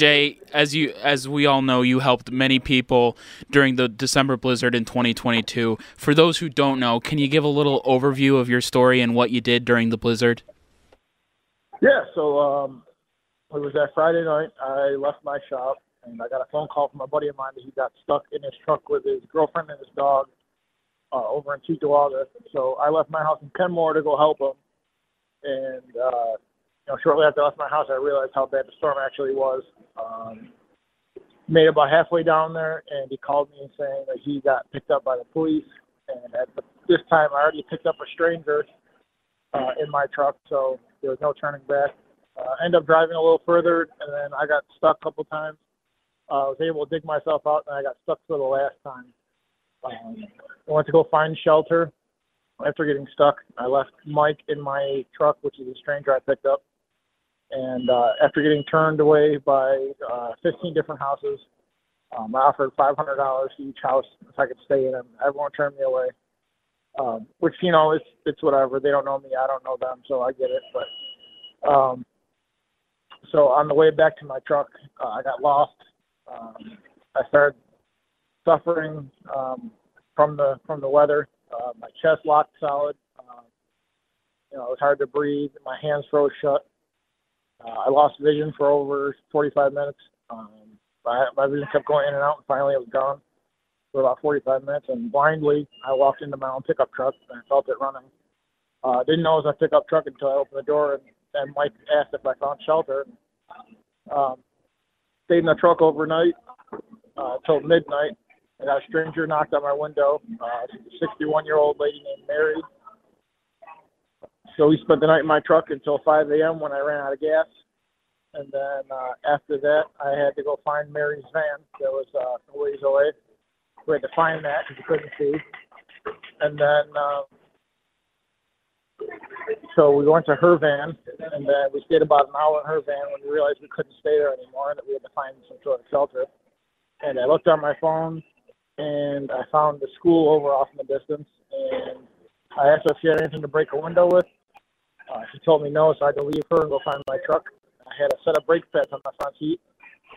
Jay, as you as we all know, you helped many people during the December blizzard in 2022. For those who don't know, can you give a little overview of your story and what you did during the blizzard? Yeah, so um, it was that Friday night. I left my shop and I got a phone call from a buddy of mine that he got stuck in his truck with his girlfriend and his dog uh, over in Cheektowaga. So I left my house in Kenmore to go help him, and uh, know, shortly after I left my house, I realized how bad the storm actually was. Um, made about halfway down there, and he called me saying that he got picked up by the police. And at the, this time, I already picked up a stranger uh, in my truck, so there was no turning back. Uh, ended up driving a little further, and then I got stuck a couple times. Uh, I was able to dig myself out, and I got stuck for the last time. Um, I went to go find shelter after getting stuck. I left Mike in my truck, which is a stranger I picked up. And uh, after getting turned away by uh, 15 different houses, um, I offered $500 to each house if I could stay in them. Everyone turned me away, um, which you know it's it's whatever. They don't know me, I don't know them, so I get it. But um, so on the way back to my truck, uh, I got lost. Um, I started suffering um, from the from the weather. Uh, my chest locked solid. Uh, you know, it was hard to breathe. My hands froze shut. Uh, I lost vision for over 45 minutes. Um, my, my vision kept going in and out, and finally it was gone for about 45 minutes. And blindly, I walked into my own pickup truck and I felt it running. Uh, didn't know it was a pickup truck until I opened the door and, and Mike asked if I found shelter. Um, stayed in the truck overnight uh, until midnight. And a stranger knocked on my window. Uh, a 61 year old lady named Mary so we spent the night in my truck until 5 a.m. when I ran out of gas. And then uh, after that, I had to go find Mary's van that was uh, a ways away. We had to find that because we couldn't see. And then, uh, so we went to her van, and then we stayed about an hour in her van when we realized we couldn't stay there anymore and that we had to find some sort of shelter. And I looked on my phone, and I found the school over off in the distance, and I asked her if she had anything to break a window with, uh, she told me no, so I had to leave her and go find my truck. I had a set of brake pads on my front seat,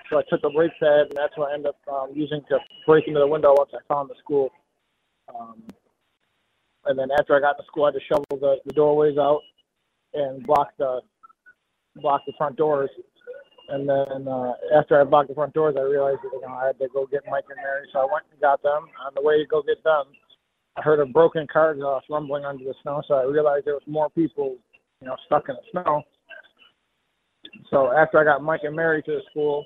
so I took the brake pad, and that's what I ended up um, using to break into the window once I found the school. Um, and then after I got the school, I had to shovel the, the doorways out and block the block the front doors. And then uh, after I blocked the front doors, I realized that you know I had to go get Mike and Mary, so I went and got them. On the way to go get them, I heard a broken car exhaust rumbling under the snow, so I realized there was more people you know, stuck in the snow. So after I got Mike and Mary to the school,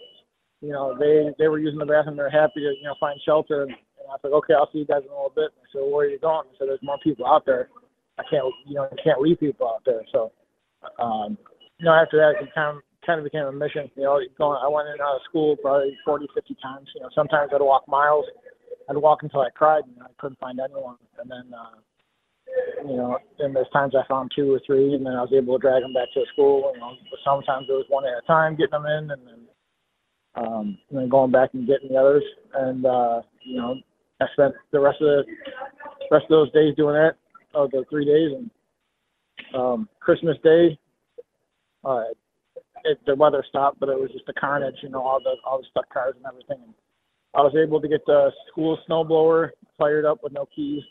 you know, they they were using the bathroom. They're happy to you know find shelter. And, and I like, okay, I'll see you guys in a little bit. I said, well, where are you going? Said, there's more people out there. I can't you know I can't leave people out there. So, um, you know, after that, it kind of kind of became a mission. You know, going I went in and out of school probably 40, 50 times. You know, sometimes I'd walk miles. I'd walk until I cried and I couldn't find anyone. And then uh, you know, and there's times I found two or three, and then I was able to drag them back to school. You know, but sometimes it was one at a time, getting them in, and then um, and then going back and getting the others. And uh, you know, I spent the rest of the rest of those days doing that, of the three days, and um, Christmas Day, uh, it, the weather stopped, but it was just a carnage. You know, all the all the stuck cars and everything. And I was able to get the school snowblower fired up with no keys.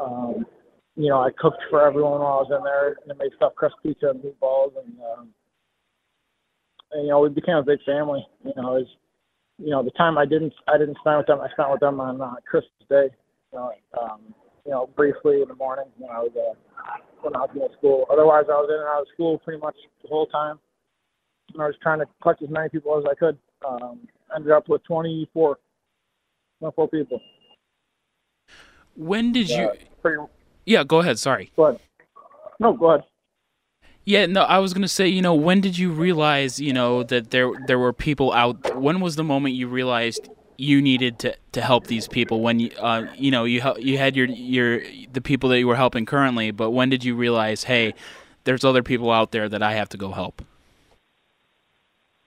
Um, you know, I cooked for everyone while I was in there and made stuffed crust pizza and meatballs and, um, and you know, we became a big family. You know, as you know, the time I didn't I didn't spend with them, I spent with them on uh, Christmas Day. You know, um, you know, briefly in the morning when I was uh, when I was in school. Otherwise, I was in and out of school pretty much the whole time. And I was trying to collect as many people as I could. Um, ended up with 24, 24 people. When did uh, you? Pretty, yeah, go ahead. Sorry. Go ahead. No, go ahead. Yeah, no, I was gonna say, you know, when did you realize, you know, that there there were people out? When was the moment you realized you needed to, to help these people? When you, uh, you know, you you had your your the people that you were helping currently, but when did you realize, hey, there's other people out there that I have to go help?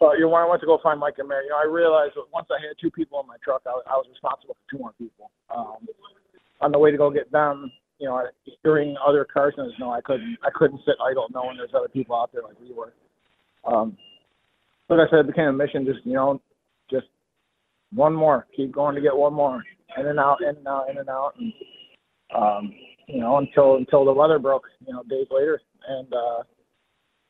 Well, you know, when I went to go find Mike and Mary, you know, I realized that once I had two people in my truck, I was, I was responsible for two more people. Um, on the way to go get them, you know, hearing other cars, Carsons, no, I couldn't, I couldn't sit idle knowing there's other people out there like we were. Um, like I said, it became a mission. Just you know, just one more, keep going to get one more, in and out, in and out, in and out, and um, you know, until until the weather broke, you know, days later, and uh,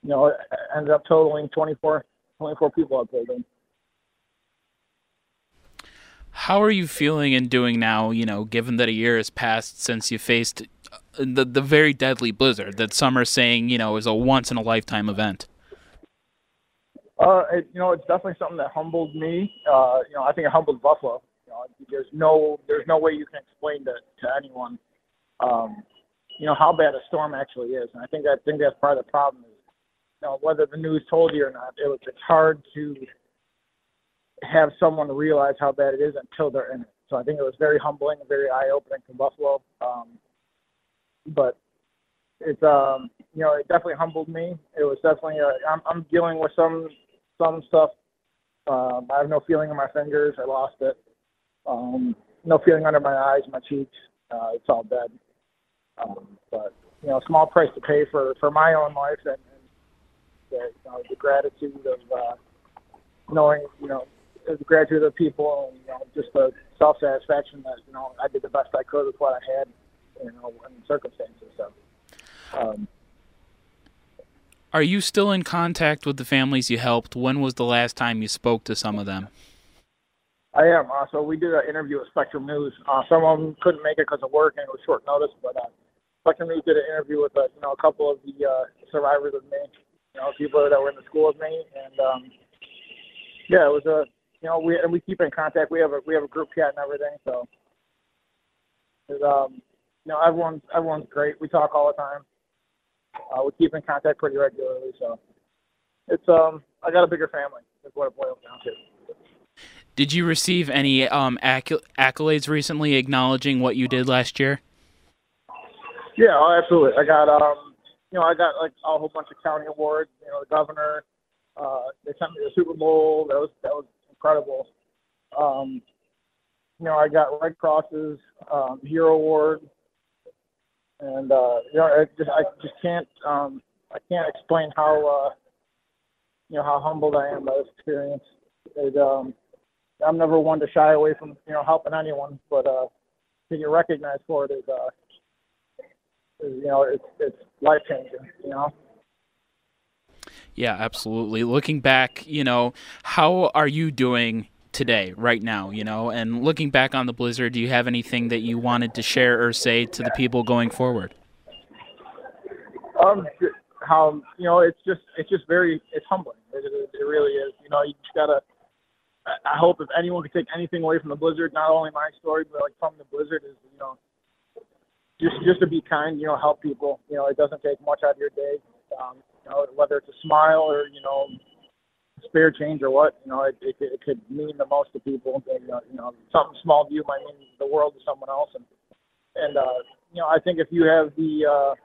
you know, it ended up totaling 24, 24 people pulled in. How are you feeling and doing now, you know, given that a year has passed since you faced uh, the the very deadly blizzard that some are saying, you know, is a once in a lifetime event? Uh, it, you know, it's definitely something that humbled me. Uh, you know, I think it humbled Buffalo. You know, there's no there's no way you can explain to to anyone, um, you know, how bad a storm actually is. And I think I think that's part of the problem is, you know, whether the news told you or not, it was it's hard to have someone realize how bad it is until they're in it. So I think it was very humbling and very eye opening for Buffalo. Um, but it's um you know it definitely humbled me. It was definitely a, I'm I'm dealing with some some stuff. Um, I have no feeling in my fingers. I lost it. Um, no feeling under my eyes, my cheeks. Uh, it's all dead. Um, but you know, small price to pay for for my own life and, and the, you know, the gratitude of uh, knowing you know the gratitude of people you know just the self satisfaction that you know I did the best I could with what I had, you know, in circumstances. So. Um, Are you still in contact with the families you helped? When was the last time you spoke to some of them? I am. Uh, so we did an interview with Spectrum News. Uh, some of them couldn't make it because of work and it was short notice, but uh, Spectrum News did an interview with uh, you know a couple of the uh, survivors of me, you know, people that were in the school with me, and um, yeah, it was a you know we and we keep in contact. We have a we have a group chat and everything, so um, you know everyone's everyone's great. We talk all the time. Uh, we keep in contact pretty regularly, so it's um I got a bigger family. Is what it boils down to. Did you receive any um, acc- accolades recently acknowledging what you did last year? Yeah, oh, absolutely. I got um, you know, I got like a whole bunch of county awards. You know, the governor. Uh, they sent me to the Super Bowl. That was that was incredible. Um, you know, I got Red Crosses, um, Hero Award, and uh, you know, I just I just can't um, I can't explain how uh, you know how humbled I am by this experience. It, um, I'm never one to shy away from you know helping anyone, but uh, to get recognized for it is, uh, is you know it's it's life changing. You know. Yeah, absolutely. Looking back, you know, how are you doing today, right now? You know, and looking back on the blizzard, do you have anything that you wanted to share or say to the people going forward? Um, how you know it's just it's just very it's humbling. It, it, it really is. You know, you just gotta I hope if anyone could take anything away from the blizzard, not only my story, but like from the blizzard, is you know, just just to be kind. You know, help people. You know, it doesn't take much out of your day. Um, know, whether it's a smile or you know, spare change or what. You know, it, it, it could mean the most to people. And, uh, you know, something small to you might mean the world to someone else. And and uh, you know, I think if you have the uh,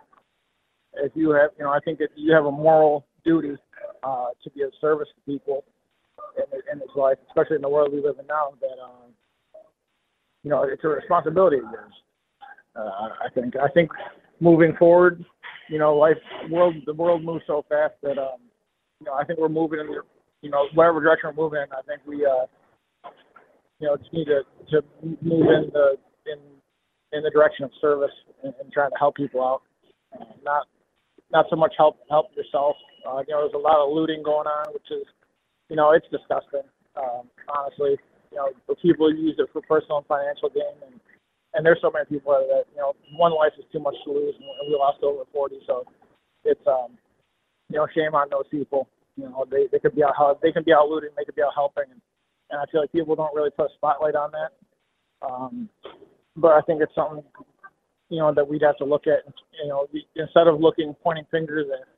if you have, you know, I think that you have a moral duty uh, to be of service to people in, in his life, especially in the world we live in now, that um, you know it's a responsibility of yours. Uh, I think. I think moving forward, you know, life world the world moves so fast that um, you know I think we're moving in you know whatever direction we're moving in. I think we uh, you know just need to to move in the in in the direction of service and, and trying to help people out, not not so much help help yourself. Uh, you know, there's a lot of looting going on, which is you know, it's disgusting. Um, honestly, you know, people use it for personal and financial gain, and and there's so many people out that you know, one life is too much to lose, and we lost over 40, so it's um, you know, shame on those people. You know, they they could be out they can be out looting, they could be out helping, and and I feel like people don't really put a spotlight on that. Um, but I think it's something you know that we'd have to look at. You know, instead of looking pointing fingers at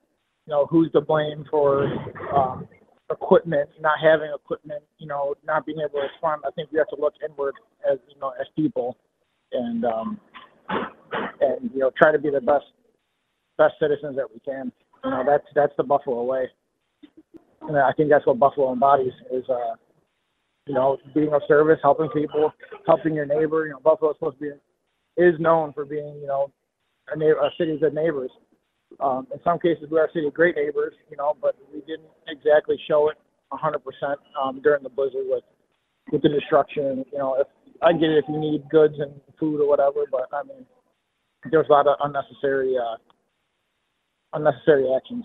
you know, who's to blame for um, equipment, not having equipment, you know, not being able to respond. I think we have to look inward as you know, as people, and um, and you know, try to be the best best citizens that we can. You know, that's that's the Buffalo way, and I think that's what Buffalo embodies is. Uh, you know, being of service, helping people, helping your neighbor. You know, Buffalo is supposed to be is known for being, you know, a, neighbor, a city of good neighbors. Um, in some cases, we are a city of great neighbors, you know, but we didn't exactly show it 100% um, during the blizzard with with the destruction. You know, if I get it if you need goods and food or whatever, but I mean, there's a lot of unnecessary uh, unnecessary actions.